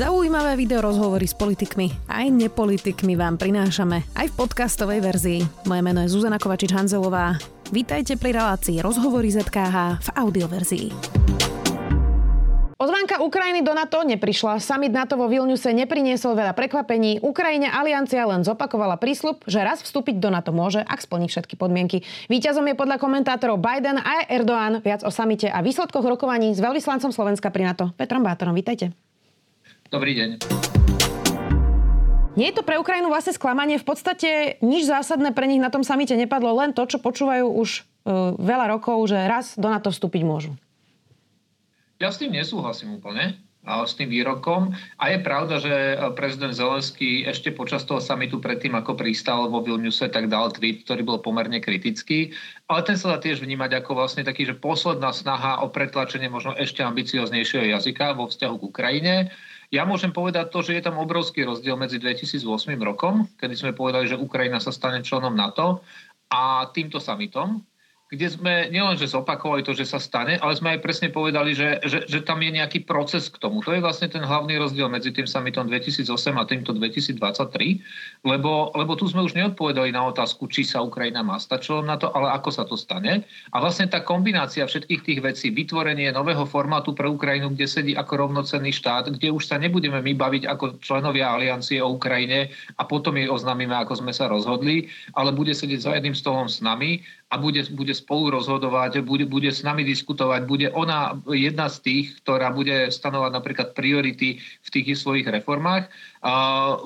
Zaujímavé video rozhovory s politikmi aj nepolitikmi vám prinášame aj v podcastovej verzii. Moje meno je Zuzana Kovačič-Hanzelová. Vítajte pri relácii Rozhovory ZKH v audioverzii. Ozvánka Ukrajiny do NATO neprišla. Summit NATO vo Vilniuse nepriniesol veľa prekvapení. Ukrajine aliancia len zopakovala prísľub, že raz vstúpiť do NATO môže, ak splní všetky podmienky. Výťazom je podľa komentátorov Biden a Erdoğan. Viac o samite a výsledkoch rokovaní s veľvyslancom Slovenska pri NATO. Petrom Bátorom, vítajte. Dobrý deň. Nie je to pre Ukrajinu vlastne sklamanie. V podstate nič zásadné pre nich na tom samite nepadlo, len to, čo počúvajú už e, veľa rokov, že raz do NATO vstúpiť môžu. Ja s tým nesúhlasím úplne s tým výrokom. A je pravda, že e, prezident Zelenský ešte počas toho samitu predtým, ako pristal vo Vilniuse, tak dal tweet, ktorý bol pomerne kritický. Ale ten sa dá tiež vnímať ako vlastne taký, že posledná snaha o pretlačenie možno ešte ambicioznejšieho jazyka vo vzťahu k Ukrajine. Ja môžem povedať to, že je tam obrovský rozdiel medzi 2008 rokom, kedy sme povedali, že Ukrajina sa stane členom NATO a týmto samitom, kde sme nielenže zopakovali to, že sa stane, ale sme aj presne povedali, že, že, že tam je nejaký proces k tomu. To je vlastne ten hlavný rozdiel medzi tým summitom 2008 a týmto 2023, lebo, lebo tu sme už neodpovedali na otázku, či sa Ukrajina má stať členom na to, ale ako sa to stane. A vlastne tá kombinácia všetkých tých vecí, vytvorenie nového formátu pre Ukrajinu, kde sedí ako rovnocenný štát, kde už sa nebudeme my baviť ako členovia aliancie o Ukrajine a potom jej oznámime, ako sme sa rozhodli, ale bude sedieť za jedným stolom s nami a bude, bude spolu rozhodovať, bude, bude s nami diskutovať, bude ona jedna z tých, ktorá bude stanovať napríklad priority v tých svojich reformách.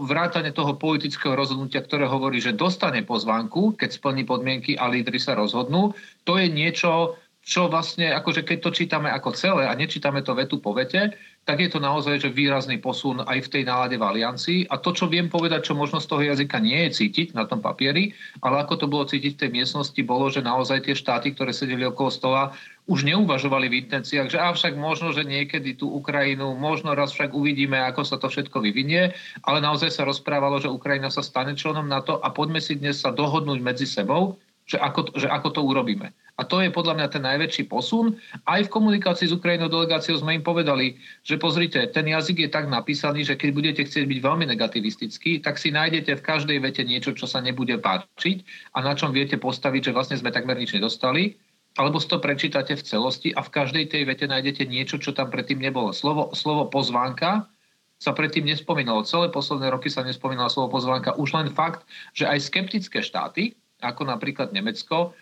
Vrátane toho politického rozhodnutia, ktoré hovorí, že dostane pozvánku, keď splní podmienky a lídry sa rozhodnú, to je niečo, čo vlastne, akože keď to čítame ako celé a nečítame to vetu po vete, tak je to naozaj že výrazný posun aj v tej nálade v aliancii. A to, čo viem povedať, čo možno z toho jazyka nie je cítiť na tom papieri, ale ako to bolo cítiť v tej miestnosti, bolo, že naozaj tie štáty, ktoré sedeli okolo stola, už neuvažovali v intenciách, že avšak možno, že niekedy tú Ukrajinu, možno raz však uvidíme, ako sa to všetko vyvinie, ale naozaj sa rozprávalo, že Ukrajina sa stane členom NATO a poďme si dnes sa dohodnúť medzi sebou, že ako, že ako to urobíme. A to je podľa mňa ten najväčší posun. Aj v komunikácii s Ukrajinou delegáciou sme im povedali, že pozrite, ten jazyk je tak napísaný, že keď budete chcieť byť veľmi negativistický, tak si nájdete v každej vete niečo, čo sa nebude páčiť a na čom viete postaviť, že vlastne sme takmer nič nedostali alebo si to prečítate v celosti a v každej tej vete nájdete niečo, čo tam predtým nebolo. Slovo, slovo pozvánka sa predtým nespomínalo. Celé posledné roky sa nespomínalo slovo pozvánka. Už len fakt, že aj skeptické štáty, ako napríklad Nemecko,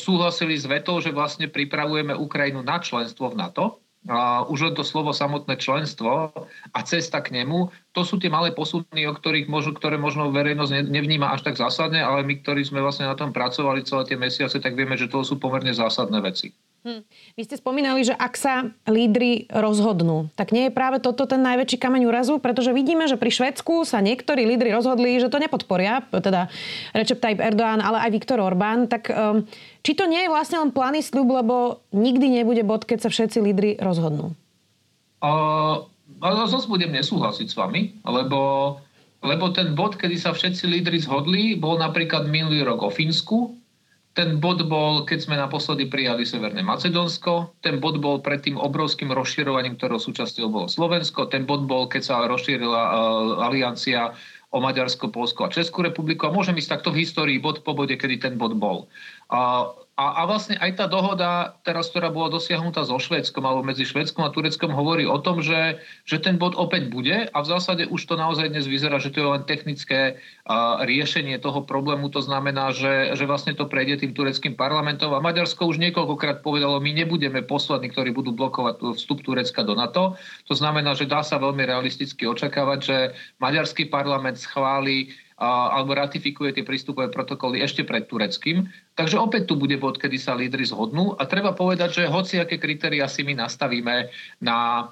súhlasili s vetou, že vlastne pripravujeme Ukrajinu na členstvo v NATO. Už len to slovo samotné členstvo a cesta k nemu, to sú tie malé posuny, o ktorých možno, ktoré možno verejnosť nevníma až tak zásadne, ale my, ktorí sme vlastne na tom pracovali celé tie mesiace, tak vieme, že to sú pomerne zásadné veci. Hm. Vy ste spomínali, že ak sa lídry rozhodnú, tak nie je práve toto ten najväčší kameň úrazu, pretože vidíme, že pri Švedsku sa niektorí lídry rozhodli, že to nepodporia, teda Recep Tayyip Erdoğan, ale aj Viktor Orbán. Tak um, či to nie je vlastne len planý sľub, lebo nikdy nebude bod, keď sa všetci lídry rozhodnú? Uh, zase budem nesúhlasiť s vami, lebo, lebo ten bod, kedy sa všetci lídry zhodli, bol napríklad minulý rok o Fínsku, ten bod bol, keď sme naposledy prijali Severné Macedónsko. Ten bod bol pred tým obrovským rozširovaním, ktorého súčasťou bolo Slovensko. Ten bod bol, keď sa rozšírila uh, aliancia o Maďarsko, Polsko a Českú republiku. A môžem ísť takto v histórii bod po bode, kedy ten bod bol. Uh, a, a vlastne aj tá dohoda, teraz, ktorá bola dosiahnutá so Švédskom alebo medzi Švédskom a Tureckom, hovorí o tom, že, že ten bod opäť bude a v zásade už to naozaj dnes vyzerá, že to je len technické uh, riešenie toho problému. To znamená, že, že vlastne to prejde tým tureckým parlamentom a Maďarsko už niekoľkokrát povedalo, my nebudeme poslední, ktorí budú blokovať vstup Turecka do NATO. To znamená, že dá sa veľmi realisticky očakávať, že maďarský parlament schváli alebo ratifikuje tie prístupové protokoly ešte pred Tureckým. Takže opäť tu bude bod, kedy sa lídry zhodnú a treba povedať, že hoci aké kritéria si my nastavíme na,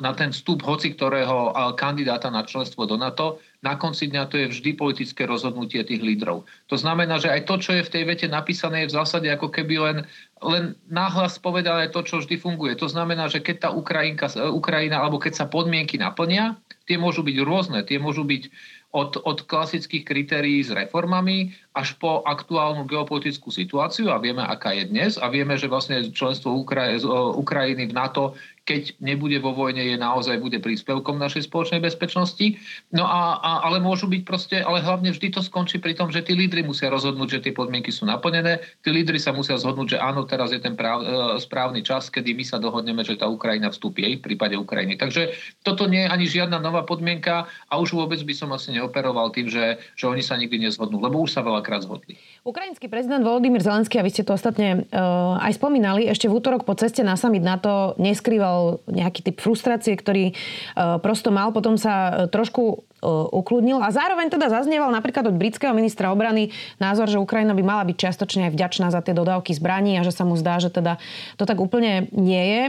na ten vstup hoci ktorého kandidáta na členstvo do NATO, na konci dňa to je vždy politické rozhodnutie tých lídrov. To znamená, že aj to, čo je v tej vete napísané, je v zásade ako keby len, len náhlas povedané to, čo vždy funguje. To znamená, že keď tá Ukrajinka, Ukrajina, alebo keď sa podmienky naplnia, tie môžu byť rôzne, tie môžu byť od, od klasických kritérií s reformami až po aktuálnu geopolitickú situáciu a vieme, aká je dnes. A vieme, že vlastne členstvo Ukra- Ukrajiny v NATO keď nebude vo vojne, je naozaj bude príspevkom našej spoločnej bezpečnosti. No a, a, ale môžu byť proste, ale hlavne vždy to skončí pri tom, že tí lídry musia rozhodnúť, že tie podmienky sú naplnené. Tí lídry sa musia zhodnúť, že áno, teraz je ten práv, e, správny čas, kedy my sa dohodneme, že tá Ukrajina vstúpi aj v prípade Ukrajiny. Takže toto nie je ani žiadna nová podmienka a už vôbec by som asi neoperoval tým, že, že oni sa nikdy nezhodnú, lebo už sa veľakrát zhodli. Ukrajinský prezident Volodymyr Zelenský, a vy ste to ostatne uh, aj spomínali, ešte v útorok po ceste na summit NATO neskrýval nejaký typ frustrácie, ktorý uh, prosto mal, potom sa uh, trošku uh, ukludnil a zároveň teda zaznieval napríklad od britského ministra obrany názor, že Ukrajina by mala byť čiastočne aj vďačná za tie dodávky zbraní a že sa mu zdá, že teda to tak úplne nie je.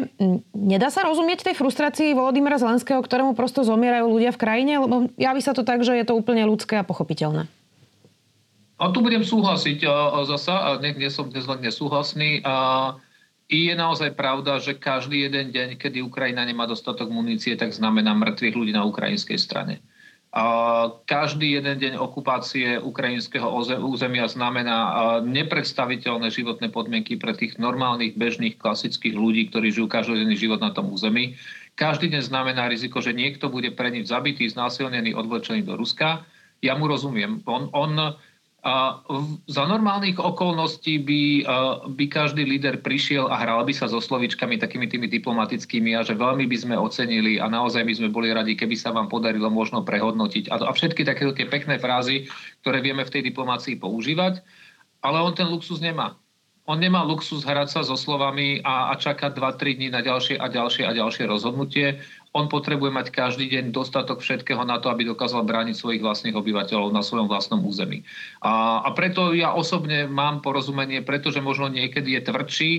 Nedá sa rozumieť tej frustrácii Volodymyra Zelenského, ktorému prosto zomierajú ľudia v krajine, lebo javí sa to tak, že je to úplne ľudské a pochopiteľné. A tu budem súhlasiť zasa, a nech nie som dnes len nesúhlasný. A je naozaj pravda, že každý jeden deň, kedy Ukrajina nemá dostatok munície, tak znamená mŕtvych ľudí na ukrajinskej strane. A každý jeden deň okupácie ukrajinského územia znamená nepredstaviteľné životné podmienky pre tých normálnych, bežných, klasických ľudí, ktorí žijú každodenný život na tom území. Každý deň znamená riziko, že niekto bude pre nich zabitý, znásilnený, odvlečený do Ruska. Ja mu rozumiem. On, on a za normálnych okolností by, by každý líder prišiel a hral by sa so slovičkami takými tými diplomatickými a že veľmi by sme ocenili a naozaj by sme boli radi, keby sa vám podarilo možno prehodnotiť. A, a všetky takéto tie pekné frázy, ktoré vieme v tej diplomácii používať, ale on ten luxus nemá. On nemá luxus hrať sa so slovami a, a čakať 2-3 dní na ďalšie a ďalšie a ďalšie rozhodnutie on potrebuje mať každý deň dostatok všetkého na to, aby dokázal brániť svojich vlastných obyvateľov na svojom vlastnom území. A, a preto ja osobne mám porozumenie, pretože možno niekedy je tvrdší,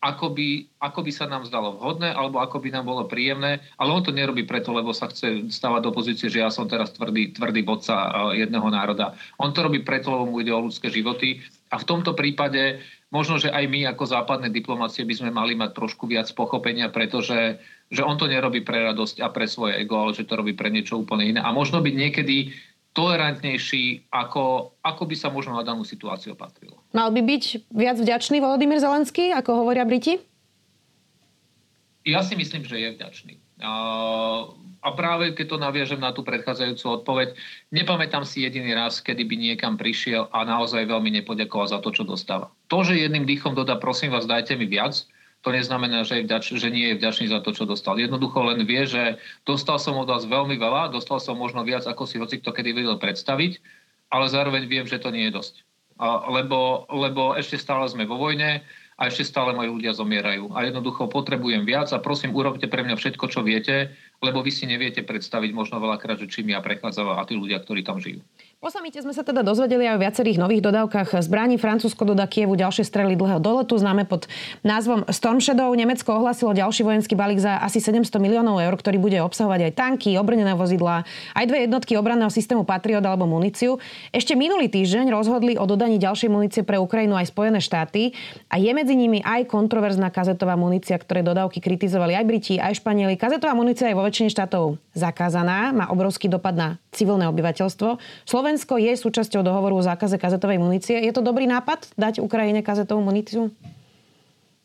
ako by, ako by sa nám zdalo vhodné, alebo ako by nám bolo príjemné, ale on to nerobí preto, lebo sa chce stávať do pozície, že ja som teraz tvrdý, tvrdý vodca jedného národa. On to robí preto, lebo mu ide o ľudské životy. A v tomto prípade možno, že aj my ako západné diplomácie by sme mali mať trošku viac pochopenia, pretože že on to nerobí pre radosť a pre svoje ego, ale že to robí pre niečo úplne iné. A možno byť niekedy tolerantnejší, ako, ako by sa možno na danú situáciu patrilo. Mal by byť viac vďačný Volodymyr Zelenský, ako hovoria Briti? Ja si myslím, že je vďačný. A práve keď to naviažem na tú predchádzajúcu odpoveď, nepamätám si jediný raz, kedy by niekam prišiel a naozaj veľmi nepoďakoval za to, čo dostáva. To, že jedným dýchom dodá, prosím vás, dajte mi viac, to neznamená, že, je vďač, že nie je vďačný za to, čo dostal. Jednoducho len vie, že dostal som od vás veľmi veľa, dostal som možno viac, ako si hoci kto kedy vedel predstaviť, ale zároveň viem, že to nie je dosť. A, lebo, lebo ešte stále sme vo vojne a ešte stále moji ľudia zomierajú. A jednoducho potrebujem viac a prosím, urobte pre mňa všetko, čo viete, lebo vy si neviete predstaviť možno veľakrát, že čím ja prechádzam a tí ľudia, ktorí tam žijú. Po samite sme sa teda dozvedeli aj o viacerých nových dodávkach zbraní. Francúzsko dodá Kievu ďalšie strely dlhého doletu, známe pod názvom Storm Shadow. Nemecko ohlasilo ďalší vojenský balík za asi 700 miliónov eur, ktorý bude obsahovať aj tanky, obrnené vozidlá, aj dve jednotky obranného systému Patriot alebo muníciu. Ešte minulý týždeň rozhodli o dodaní ďalšej munície pre Ukrajinu aj Spojené štáty a je medzi nimi aj kontroverzná kazetová munícia, ktoré dodávky kritizovali aj Briti, aj Španieli. Kazetová munícia je vo väčšine štátov zakázaná, má obrovský dopad na civilné obyvateľstvo. Sloven Slovensko je súčasťou dohovoru o zákaze kazetovej munície. Je to dobrý nápad dať Ukrajine kazetovú muníciu?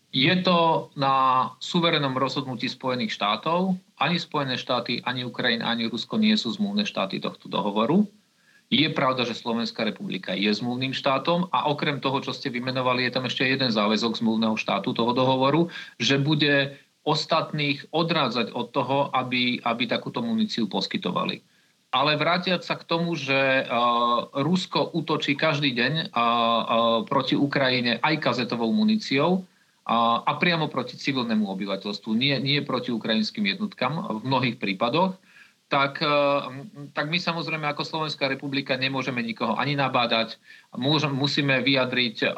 Je to na suverenom rozhodnutí Spojených štátov. Ani Spojené štáty, ani Ukrajina, ani Rusko nie sú zmluvné štáty tohto dohovoru. Je pravda, že Slovenská republika je zmluvným štátom a okrem toho, čo ste vymenovali, je tam ešte jeden záväzok zmluvného štátu toho dohovoru, že bude ostatných odrádzať od toho, aby, aby takúto muníciu poskytovali. Ale vrátiať sa k tomu, že Rusko útočí každý deň proti Ukrajine aj kazetovou muníciou a priamo proti civilnému obyvateľstvu, nie, nie proti ukrajinským jednotkám v mnohých prípadoch, tak, tak my samozrejme ako Slovenská republika nemôžeme nikoho ani nabádať. Môžem, musíme vyjadriť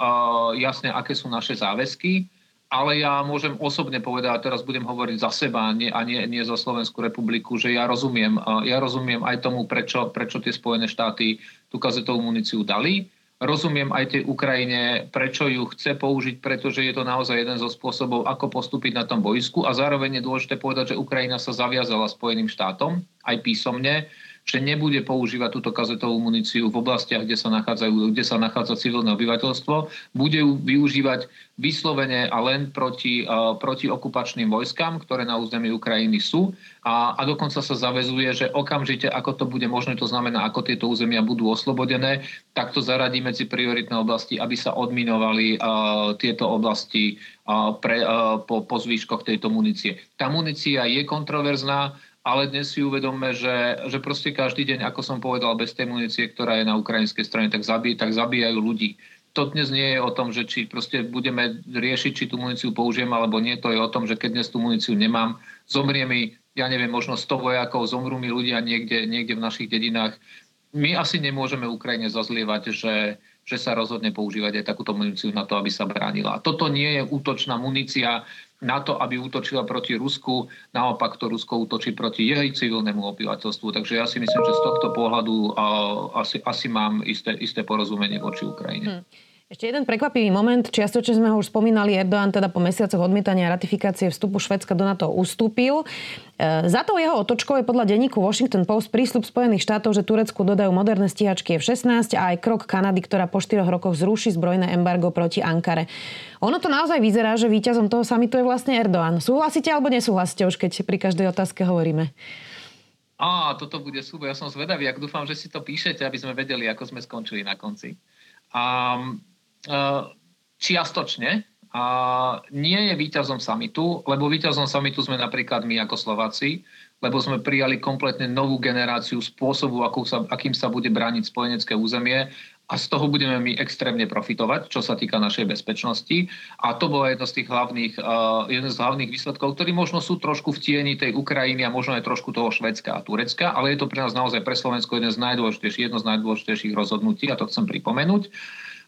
jasne, aké sú naše záväzky ale ja môžem osobne povedať, a teraz budem hovoriť za seba nie, a nie, nie za Slovenskú republiku, že ja rozumiem, ja rozumiem aj tomu, prečo, prečo tie Spojené štáty tú kazetovú muníciu dali. Rozumiem aj tej Ukrajine, prečo ju chce použiť, pretože je to naozaj jeden zo spôsobov, ako postúpiť na tom boisku. A zároveň je dôležité povedať, že Ukrajina sa zaviazala Spojeným štátom, aj písomne, že nebude používať túto kazetovú muníciu v oblastiach, kde sa, nachádzajú, kde sa nachádza civilné obyvateľstvo, bude ju využívať vyslovene a len proti, uh, proti okupačným vojskám, ktoré na území Ukrajiny sú a, a dokonca sa zavezuje, že okamžite, ako to bude možné, to znamená, ako tieto územia budú oslobodené, tak to zaradí medzi prioritné oblasti, aby sa odminovali uh, tieto oblasti uh, pre, po, po zvýškoch tejto munície. Tá munícia je kontroverzná, ale dnes si uvedomme, že, že proste každý deň, ako som povedal, bez tej munície, ktorá je na ukrajinskej strane, tak, zabí, tak zabíjajú ľudí to dnes nie je o tom, že či proste budeme riešiť, či tú muníciu použijem alebo nie. To je o tom, že keď dnes tú muníciu nemám, zomrie mi, ja neviem, možno 100 vojakov, zomrú mi ľudia niekde, niekde v našich dedinách. My asi nemôžeme Ukrajine zazlievať, že, že sa rozhodne používať aj takúto muníciu na to, aby sa bránila. Toto nie je útočná munícia na to, aby útočila proti Rusku. Naopak to Rusko útočí proti jej civilnému obyvateľstvu. Takže ja si myslím, že z tohto pohľadu uh, asi, asi mám isté, isté porozumenie voči Ukrajine. Hmm. Ešte jeden prekvapivý moment, čiastočne sme ho už spomínali, Erdoğan teda po mesiacoch odmietania ratifikácie vstupu Švedska do NATO ustúpil. E, za tou jeho otočkou je podľa denníku Washington Post prísľub Spojených štátov, že Turecku dodajú moderné stíhačky F-16 a aj krok Kanady, ktorá po štyroch rokoch zruší zbrojné embargo proti Ankare. Ono to naozaj vyzerá, že víťazom toho samitu je vlastne Erdoğan. Súhlasíte alebo nesúhlasíte už, keď pri každej otázke hovoríme? Á, toto bude súboj. Ja som zvedavý, ak dúfam, že si to píšete, aby sme vedeli, ako sme skončili na konci. Um, čiastočne a nie je víťazom samitu, lebo víťazom samitu sme napríklad my ako Slováci, lebo sme prijali kompletne novú generáciu spôsobu, sa, akým sa bude brániť spojenecké územie a z toho budeme my extrémne profitovať, čo sa týka našej bezpečnosti. A to bolo jedno z tých hlavných, uh, jeden z hlavných výsledkov, ktorí možno sú trošku v tieni tej Ukrajiny a možno aj trošku toho Švedska a Turecka, ale je to pre nás naozaj pre Slovensko jeden z najdôležitejších, jedno z najdôležitejších rozhodnutí a to chcem pripomenúť.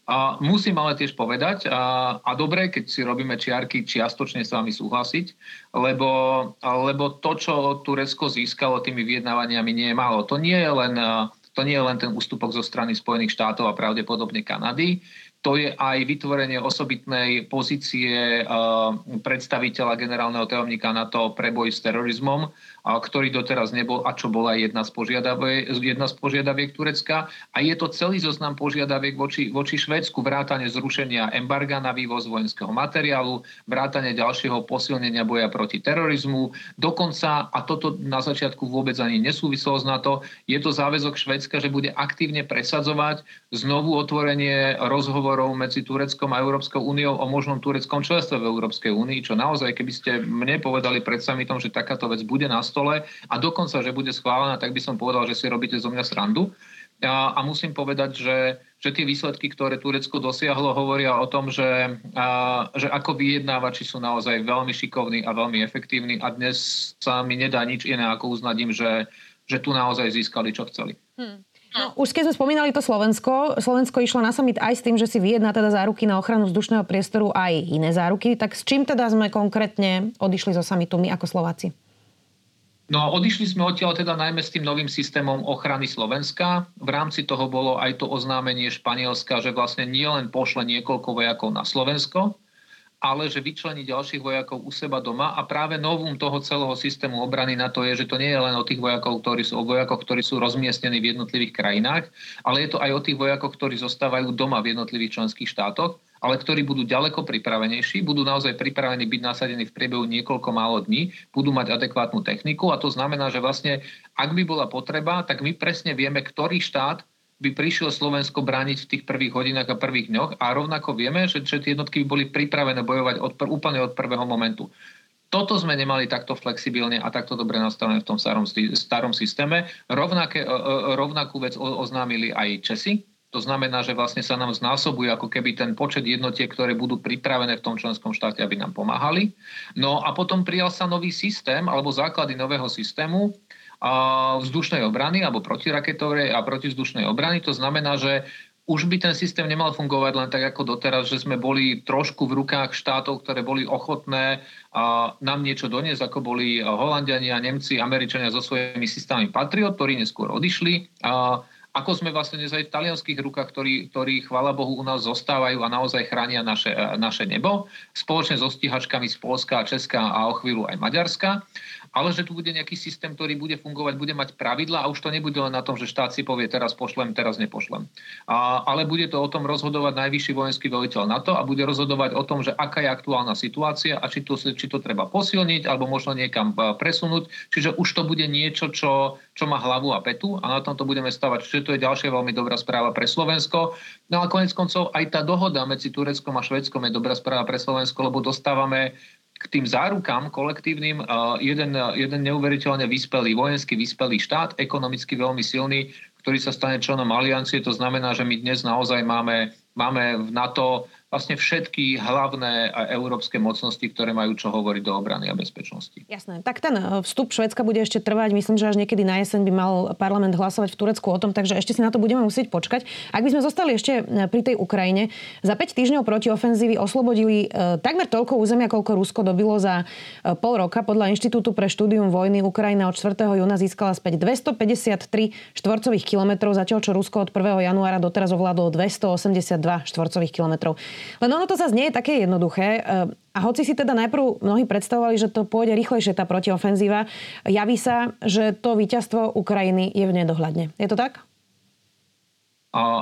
A musím ale tiež povedať, a, a dobre, keď si robíme čiarky, čiastočne s vami súhlasiť, lebo, lebo to, čo Turecko získalo tými vyjednávaniami, nie je málo. To nie je len, to nie je len ten ústupok zo strany Spojených štátov a pravdepodobne Kanady to je aj vytvorenie osobitnej pozície predstaviteľa generálneho tajomníka NATO pre boj s terorizmom, ktorý doteraz nebol a čo bola jedna z, jedna z požiadaviek Turecka. A je to celý zoznam požiadaviek voči, voči Švedsku, vrátane zrušenia embarga na vývoz vojenského materiálu, vrátane ďalšieho posilnenia boja proti terorizmu. Dokonca, a toto na začiatku vôbec ani nesúvislo z NATO, je to záväzok Švedska, že bude aktívne presadzovať znovu otvorenie rozhovorov rozhovorov medzi Tureckom a Európskou úniou o možnom tureckom členstve v Európskej únii, čo naozaj, keby ste mne povedali pred samitom, že takáto vec bude na stole a dokonca, že bude schválená, tak by som povedal, že si robíte zo mňa srandu. A, a musím povedať, že, že tie výsledky, ktoré Turecko dosiahlo, hovoria o tom, že, a, že ako vyjednávači sú naozaj veľmi šikovní a veľmi efektívni a dnes sa mi nedá nič iné, ako uznať im, že, že tu naozaj získali, čo chceli. Hmm. No, už keď sme spomínali to Slovensko, Slovensko išlo na summit aj s tým, že si vyjedná teda záruky na ochranu vzdušného priestoru aj iné záruky. Tak s čím teda sme konkrétne odišli zo summitu my ako Slováci? No odišli sme odtiaľ teda najmä s tým novým systémom ochrany Slovenska. V rámci toho bolo aj to oznámenie Španielska, že vlastne nielen pošle niekoľko vojakov na Slovensko, ale že vyčlení ďalších vojakov u seba doma. A práve novum toho celého systému obrany na to je, že to nie je len o tých vojakov, ktorí sú, o vojakoch, ktorí sú rozmiestnení v jednotlivých krajinách, ale je to aj o tých vojakoch, ktorí zostávajú doma v jednotlivých členských štátoch, ale ktorí budú ďaleko pripravenejší, budú naozaj pripravení byť nasadení v priebehu niekoľko málo dní, budú mať adekvátnu techniku a to znamená, že vlastne ak by bola potreba, tak my presne vieme, ktorý štát by prišiel Slovensko brániť v tých prvých hodinách a prvých dňoch a rovnako vieme, že, že tie jednotky by boli pripravené bojovať od, úplne od prvého momentu. Toto sme nemali takto flexibilne a takto dobre nastavené v tom starom, starom systéme. Rovnaké, rovnakú vec oznámili aj Česi. To znamená, že vlastne sa nám znásobuje ako keby ten počet jednotiek, ktoré budú pripravené v tom členskom štáte, aby nám pomáhali. No a potom prijal sa nový systém alebo základy nového systému, vzdušnej obrany alebo protiraketovej a protizdušnej obrany. To znamená, že už by ten systém nemal fungovať len tak ako doteraz, že sme boli trošku v rukách štátov, ktoré boli ochotné nám niečo doniesť, ako boli Holandiania, Nemci, Američania so svojimi systémami Patriot, ktorí neskôr odišli. Ako sme vlastne dnes aj v talianských rukách, ktorí, ktorí, chvála Bohu, u nás zostávajú a naozaj chránia naše, naše nebo, spoločne so stíhačkami z Polska, Česka a o chvíľu aj Maďarska. Ale že tu bude nejaký systém, ktorý bude fungovať, bude mať pravidla a už to nebude len na tom, že štát si povie teraz pošlem, teraz nepošlem. A, ale bude to o tom rozhodovať najvyšší vojenský veliteľ NATO a bude rozhodovať o tom, že aká je aktuálna situácia a či to, či to treba posilniť alebo možno niekam e, presunúť. Čiže už to bude niečo, čo, čo má hlavu a petu a na tom to budeme stavať. Čiže to je ďalšia veľmi dobrá správa pre Slovensko. No a konec koncov aj tá dohoda medzi Tureckom a Švedskom je dobrá správa pre Slovensko, lebo dostávame k tým zárukám kolektívnym jeden, jeden neuveriteľne vyspelý, vojenský vyspelý štát, ekonomicky veľmi silný, ktorý sa stane členom aliancie. To znamená, že my dnes naozaj máme, máme v NATO vlastne všetky hlavné európske mocnosti, ktoré majú čo hovoriť do obrany a bezpečnosti. Jasné. Tak ten e, vstup Švedska bude ešte trvať. Myslím, že až niekedy na jeseň by mal parlament hlasovať v Turecku o tom, takže ešte si na to budeme musieť počkať. Ak by sme zostali ešte e, pri tej Ukrajine, za 5 týždňov proti ofenzívy oslobodili e, takmer toľko územia, koľko Rusko dobilo za pol roka. Podľa Inštitútu pre štúdium vojny Ukrajina od 4. júna získala späť 253 štvorcových kilometrov, zatiaľ čo Rusko od 1. januára doteraz ovládlo 282 štvorcových kilometrov. Len ono to zase nie je také jednoduché. A hoci si teda najprv mnohí predstavovali, že to pôjde rýchlejšie tá protiofenzíva, javí sa, že to víťazstvo Ukrajiny je v nedohľadne. Je to tak?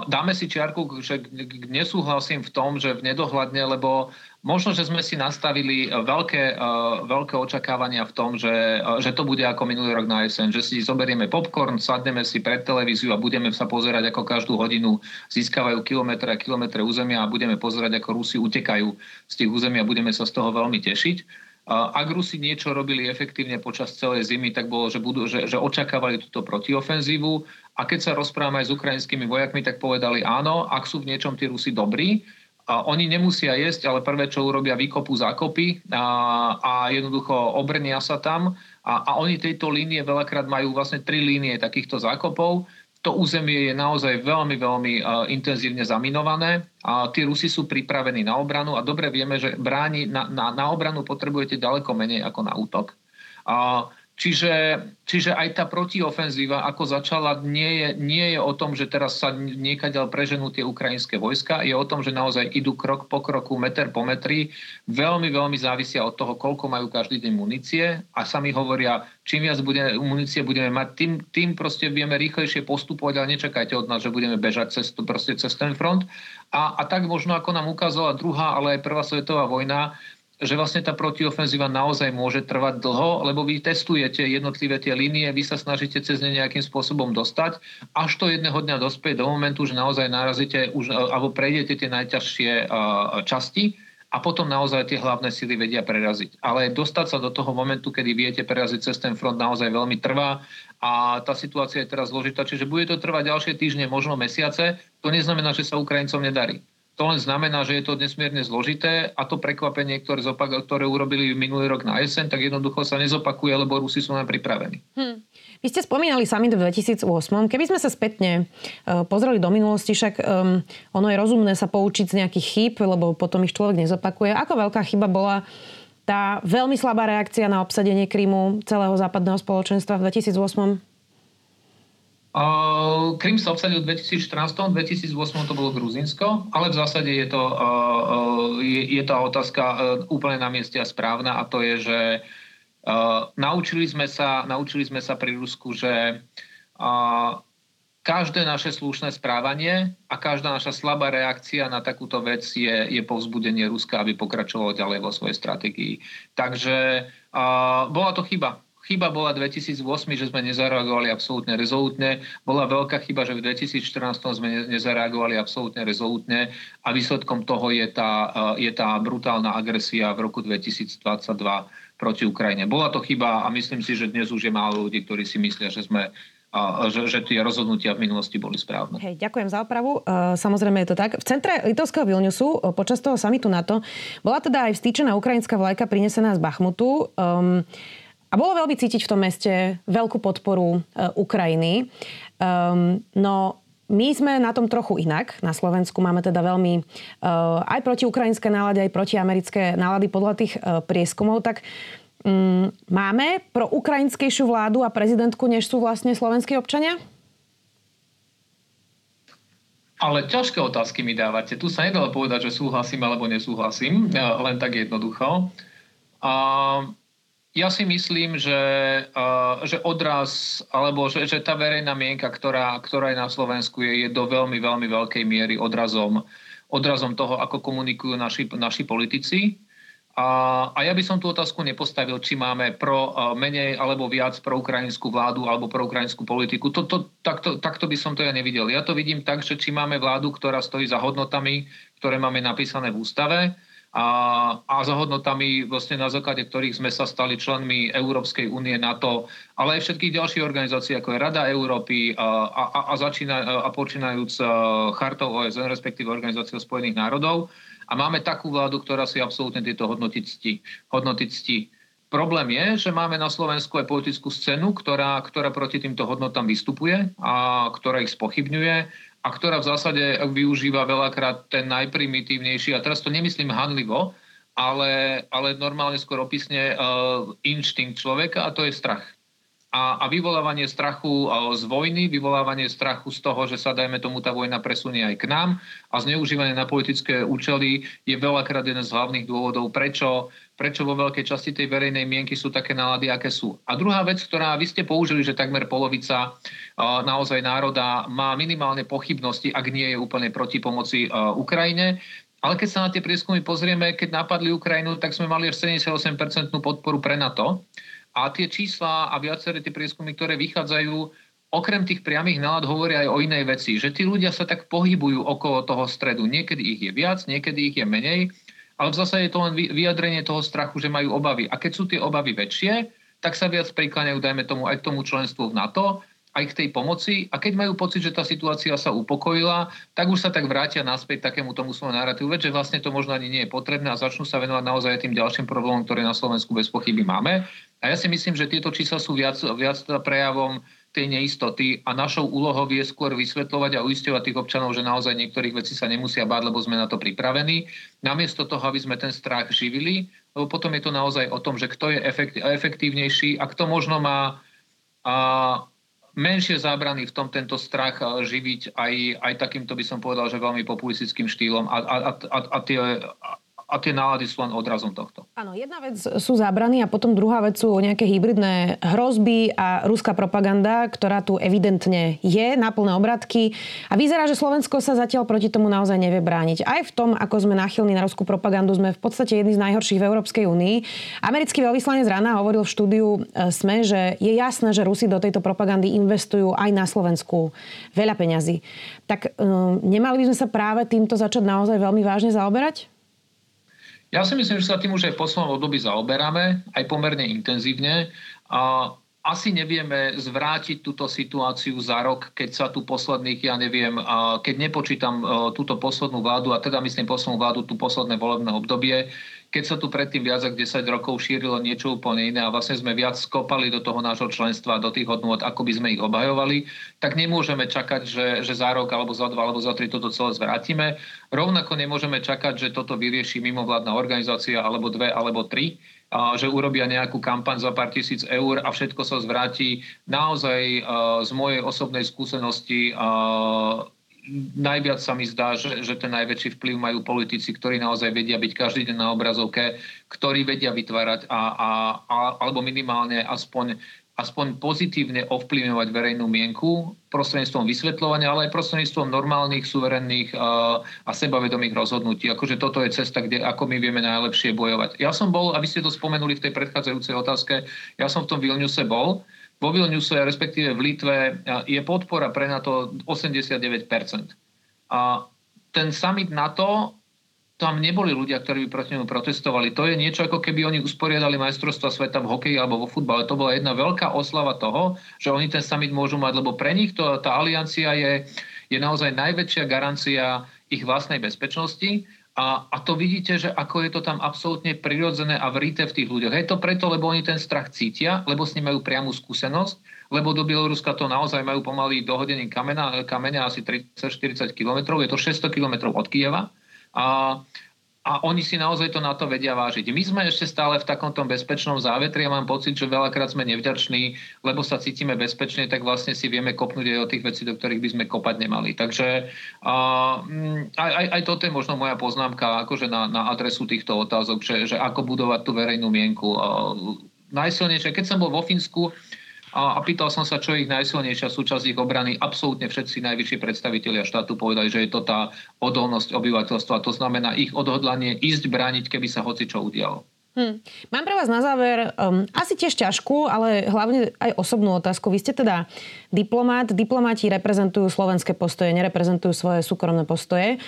Dáme si čiarku, že nesúhlasím v tom, že v nedohľadne, lebo možno, že sme si nastavili veľké, veľké očakávania v tom, že, že to bude ako minulý rok na jeseň, že si zoberieme popcorn, sadneme si pred televíziu a budeme sa pozerať, ako každú hodinu získavajú kilometre a kilometre územia a budeme pozerať, ako Rusi utekajú z tých území a budeme sa z toho veľmi tešiť. Ak Rusi niečo robili efektívne počas celej zimy, tak bolo, že, budú, že, že očakávali túto protiofenzívu a keď sa rozprávame aj s ukrajinskými vojakmi, tak povedali áno, ak sú v niečom tí Rusi dobrí, a oni nemusia jesť, ale prvé, čo urobia, vykopú zákopy a, a jednoducho obrnia sa tam. A, a oni tejto línie veľakrát majú vlastne tri línie takýchto zákopov to územie je naozaj veľmi, veľmi uh, intenzívne zaminované a tí Rusi sú pripravení na obranu a dobre vieme, že bráni, na, na, na obranu potrebujete ďaleko menej ako na útok. Uh, Čiže, čiže aj tá protiofenzíva, ako začala, nie je, nie je o tom, že teraz sa niekaďal preženú tie ukrajinské vojska, je o tom, že naozaj idú krok po kroku, meter po metri. Veľmi, veľmi závisia od toho, koľko majú každý deň munície a sami hovoria, čím viac bude, munície budeme mať, tým, tým proste vieme rýchlejšie postupovať, ale nečakajte od nás, že budeme bežať cez, proste cez ten front. A, a tak možno, ako nám ukázala druhá, ale aj prvá svetová vojna, že vlastne tá protiofenzíva naozaj môže trvať dlho, lebo vy testujete jednotlivé tie línie, vy sa snažíte cez ne nejakým spôsobom dostať, až to jedného dňa dospie do momentu, že naozaj narazíte už, alebo prejdete tie najťažšie časti a potom naozaj tie hlavné sily vedia preraziť. Ale dostať sa do toho momentu, kedy viete preraziť cez ten front, naozaj veľmi trvá a tá situácia je teraz zložitá, čiže bude to trvať ďalšie týždne, možno mesiace. To neznamená, že sa Ukrajincom nedarí. To len znamená, že je to nesmierne zložité a to prekvapenie, ktoré, zopak, ktoré urobili minulý rok na jeseň, tak jednoducho sa nezopakuje, lebo Rusi sú len pripravení. Hm. Vy ste spomínali sami v 2008. Keby sme sa spätne uh, pozreli do minulosti, však um, ono je rozumné sa poučiť z nejakých chýb, lebo potom ich človek nezopakuje. Ako veľká chyba bola tá veľmi slabá reakcia na obsadenie Krymu celého západného spoločenstva v 2008? Krym sa obsadil v 2014, 2008 to bolo Gruzinsko, ale v zásade je to, je, je tá otázka úplne na mieste a správna a to je, že naučili sme sa, naučili sme sa pri Rusku, že každé naše slušné správanie a každá naša slabá reakcia na takúto vec je, je povzbudenie Ruska, aby pokračovalo ďalej vo svojej stratégii. Takže uh, bola to chyba. Chyba bola 2008, že sme nezareagovali absolútne rezolutne. Bola veľká chyba, že v 2014 sme nezareagovali absolútne rezolutne a výsledkom toho je tá, eh, je tá brutálna agresia v roku 2022 proti Ukrajine. Bola to chyba a myslím si, že dnes už je málo ľudí, ktorí si myslia, že sme a že, že tie rozhodnutia v minulosti boli správne. Hej, ďakujem za opravu. Uh, samozrejme je to tak. V centre litovského Vilniusu uh, počas toho samitu NATO bola teda aj vstýčená ukrajinská vlajka prinesená z Bachmutu. Um, a bolo veľmi cítiť v tom meste veľkú podporu uh, Ukrajiny. Um, no my sme na tom trochu inak. Na Slovensku máme teda veľmi uh, aj protiukrajinské nálady, aj protiamerické nálady podľa tých uh, prieskumov. Tak um, máme pro ukrajinskejšiu vládu a prezidentku, než sú vlastne slovenskí občania? Ale ťažké otázky mi dávate. Tu sa nedalo povedať, že súhlasím alebo nesúhlasím, len tak jednoducho. Uh, ja si myslím, že, že odraz, alebo že, že tá verejná mienka, ktorá, ktorá je na Slovensku, je, je do veľmi, veľmi veľkej miery odrazom, odrazom toho, ako komunikujú naši, naši politici. A, a ja by som tú otázku nepostavil, či máme pro menej alebo viac pro ukrajinskú vládu alebo pro ukrajinskú politiku. To, takto, takto by som to ja nevidel. Ja to vidím tak, že či máme vládu, ktorá stojí za hodnotami, ktoré máme napísané v ústave, a, a za hodnotami, vlastne na základe ktorých sme sa stali členmi Európskej únie, NATO, ale aj všetkých ďalších organizácií, ako je Rada Európy a, a, a, začína, a počínajúc chartou OSN, respektíve Organizáciou spojených národov. A máme takú vládu, ktorá si absolútne tieto hodnoty cti. Hodnoty cti. Problém je, že máme na Slovensku aj politickú scénu, ktorá, ktorá proti týmto hodnotám vystupuje a ktorá ich spochybňuje a ktorá v zásade využíva veľakrát ten najprimitívnejší, a teraz to nemyslím hanlivo, ale, ale normálne skôr opisne uh, inštinkt človeka a to je strach. A, a vyvolávanie strachu z vojny, vyvolávanie strachu z toho, že sa, dajme tomu, tá vojna presunie aj k nám a zneužívanie na politické účely je veľakrát jeden z hlavných dôvodov, prečo prečo vo veľkej časti tej verejnej mienky sú také nálady, aké sú. A druhá vec, ktorá vy ste použili, že takmer polovica naozaj národa má minimálne pochybnosti, ak nie je úplne proti pomoci Ukrajine. Ale keď sa na tie prieskumy pozrieme, keď napadli Ukrajinu, tak sme mali až 78% podporu pre NATO. A tie čísla a viaceré tie prieskumy, ktoré vychádzajú, okrem tých priamých nálad hovoria aj o inej veci, že tí ľudia sa tak pohybujú okolo toho stredu. Niekedy ich je viac, niekedy ich je menej ale v zásade je to len vyjadrenie toho strachu, že majú obavy. A keď sú tie obavy väčšie, tak sa viac prikláňajú, dajme tomu, aj k tomu členstvu v NATO, aj k tej pomoci. A keď majú pocit, že tá situácia sa upokojila, tak už sa tak vrátia naspäť takému tomu svojmu narratívu, že vlastne to možno ani nie je potrebné a začnú sa venovať naozaj tým ďalším problémom, ktoré na Slovensku bez pochyby máme. A ja si myslím, že tieto čísla sú viac, viac prejavom tej neistoty a našou úlohou je skôr vysvetľovať a uisťovať tých občanov, že naozaj niektorých vecí sa nemusia báť, lebo sme na to pripravení. Namiesto toho, aby sme ten strach živili, lebo potom je to naozaj o tom, že kto je efektívnejší a kto možno má a, menšie zábrany v tom tento strach živiť aj, aj takýmto by som povedal, že veľmi populistickým štýlom a, a, a, a tie a tie nálady sú len odrazom tohto. Áno, jedna vec sú zábrany a potom druhá vec sú nejaké hybridné hrozby a ruská propaganda, ktorá tu evidentne je na plné obratky. A vyzerá, že Slovensko sa zatiaľ proti tomu naozaj nevie brániť. Aj v tom, ako sme nachylní na ruskú propagandu, sme v podstate jedni z najhorších v Európskej únii. Americký veľvyslanec rána hovoril v štúdiu e, SME, že je jasné, že Rusi do tejto propagandy investujú aj na Slovensku veľa peňazí. Tak um, nemali by sme sa práve týmto začať naozaj veľmi vážne zaoberať? Ja si myslím, že sa tým už aj v poslednom období zaoberáme, aj pomerne intenzívne. A asi nevieme zvrátiť túto situáciu za rok, keď sa tu posledných, ja neviem, keď nepočítam túto poslednú vládu, a teda myslím poslednú vládu, tú posledné volebné obdobie, keď sa tu predtým viac ako 10 rokov šírilo niečo úplne iné a vlastne sme viac skopali do toho nášho členstva, do tých hodnôt, ako by sme ich obhajovali, tak nemôžeme čakať, že, že za rok alebo za dva alebo za tri toto celé zvrátime. Rovnako nemôžeme čakať, že toto vyrieši mimovládna organizácia alebo dve alebo tri, že urobia nejakú kampaň za pár tisíc eur a všetko sa zvráti. Naozaj z mojej osobnej skúsenosti najviac sa mi zdá, že, že ten najväčší vplyv majú politici, ktorí naozaj vedia byť každý deň na obrazovke, ktorí vedia vytvárať a, a, a, alebo minimálne aspoň, aspoň pozitívne ovplyvňovať verejnú mienku prostredníctvom vysvetľovania, ale aj prostredníctvom normálnych, suverenných a, a sebavedomých rozhodnutí. Akože toto je cesta, kde ako my vieme najlepšie bojovať. Ja som bol, aby ste to spomenuli v tej predchádzajúcej otázke, ja som v tom Vilniuse bol vo Vilniuse, respektíve v Litve, je podpora pre NATO 89%. A ten summit NATO, tam neboli ľudia, ktorí by proti nemu protestovali. To je niečo, ako keby oni usporiadali majstrovstva sveta v hokeji alebo vo futbale. To bola jedna veľká oslava toho, že oni ten summit môžu mať, lebo pre nich to, tá aliancia je, je naozaj najväčšia garancia ich vlastnej bezpečnosti a, a to vidíte, že ako je to tam absolútne prirodzené a vrité v tých ľuďoch. Je to preto, lebo oni ten strach cítia, lebo s ním majú priamu skúsenosť, lebo do Bieloruska to naozaj majú pomaly dohodenie kamena, kamene asi 30-40 km, je to 600 km od Kieva. A, a oni si naozaj to na to vedia vážiť. My sme ešte stále v takomto bezpečnom závetri a mám pocit, že veľakrát sme nevďační, lebo sa cítime bezpečne, tak vlastne si vieme kopnúť aj o tých vecí, do ktorých by sme kopať nemali. Takže mm, aj, aj, aj toto je možno moja poznámka akože na, na adresu týchto otázok, že, že ako budovať tú verejnú mienku. A, najsilnejšia. Keď som bol vo Fínsku, a, a pýtal som sa, čo ich najsilnejšia súčasť ich obrany. Absolútne všetci najvyšší predstavitelia štátu povedali, že je to tá odolnosť obyvateľstva. To znamená ich odhodlanie ísť brániť, keby sa hoci čo udialo. Hmm. Mám pre vás na záver um, asi tiež ťažkú, ale hlavne aj osobnú otázku. Vy ste teda diplomát. Diplomáti reprezentujú slovenské postoje, nereprezentujú svoje súkromné postoje.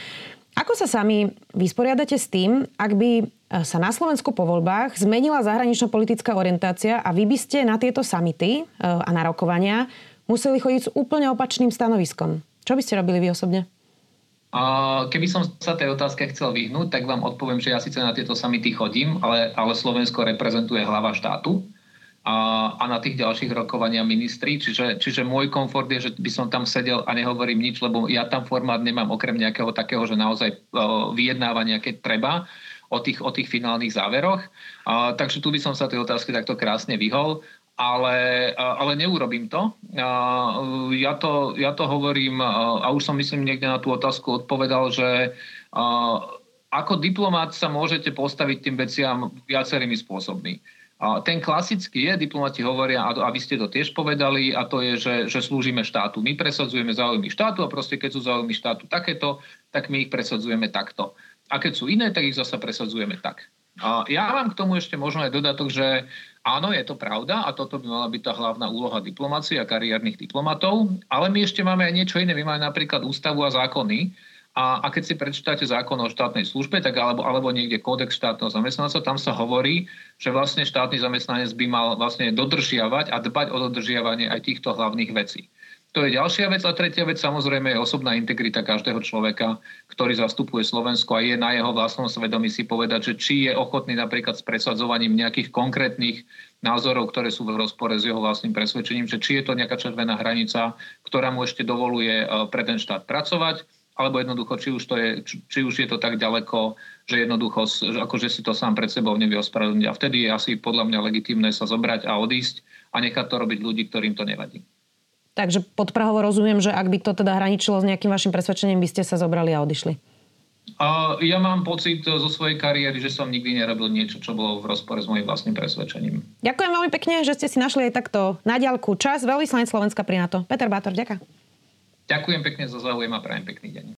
Ako sa sami vysporiadate s tým, ak by sa na Slovensku po voľbách zmenila zahranično-politická orientácia a vy by ste na tieto samity e, a na rokovania museli chodiť s úplne opačným stanoviskom? Čo by ste robili vy osobne? Keby som sa tej otázke chcel vyhnúť, tak vám odpoviem, že ja síce na tieto samity chodím, ale, ale Slovensko reprezentuje hlava štátu a, a na tých ďalších rokovania ministri. Čiže, čiže môj komfort je, že by som tam sedel a nehovorím nič, lebo ja tam formát nemám okrem nejakého takého, že naozaj vyjednávania, keď treba o tých, o tých finálnych záveroch. A, takže tu by som sa tej otázky takto krásne vyhol ale, ale neurobím to. Ja to, ja to hovorím, a už som myslím niekde na tú otázku odpovedal, že ako diplomát sa môžete postaviť tým veciam viacerými spôsobmi. Ten klasický je, diplomati hovoria, a vy ste to tiež povedali, a to je, že, že slúžime štátu. My presadzujeme záujmy štátu a proste keď sú záujmy štátu takéto, tak my ich presadzujeme takto. A keď sú iné, tak ich zasa presadzujeme tak. A ja mám k tomu ešte možno aj dodatok, že Áno, je to pravda a toto by mala byť tá hlavná úloha diplomácie a kariérnych diplomatov, ale my ešte máme aj niečo iné. My máme napríklad ústavu a zákony, a, a keď si prečítate zákon o štátnej službe, tak alebo, alebo niekde kódex štátneho zamestnanca, tam sa hovorí, že vlastne štátny zamestnanec by mal vlastne dodržiavať a dbať o dodržiavanie aj týchto hlavných vecí. To je ďalšia vec. A tretia vec samozrejme je osobná integrita každého človeka, ktorý zastupuje Slovensko a je na jeho vlastnom svedomí si povedať, že či je ochotný napríklad s presadzovaním nejakých konkrétnych názorov, ktoré sú v rozpore s jeho vlastným presvedčením, že či je to nejaká červená hranica, ktorá mu ešte dovoluje e, pre ten štát pracovať, alebo jednoducho, či už, to je, či už je to tak ďaleko, že jednoducho, akože si to sám pred sebou nevie ospravedlniť. A vtedy je asi podľa mňa legitimné sa zobrať a odísť a nechať to robiť ľudí, ktorým to nevadí. Takže pod Prahovo rozumiem, že ak by to teda hraničilo s nejakým vašim presvedčením, by ste sa zobrali a odišli. Ja mám pocit zo svojej kariéry, že som nikdy nerobil niečo, čo bolo v rozpore s mojim vlastným presvedčením. Ďakujem veľmi pekne, že ste si našli aj takto na diaľku čas. Veľvyslanec Slovenska pri NATO. Peter Bátor, ďakujem. Ďakujem pekne za záujem a prajem pekný deň.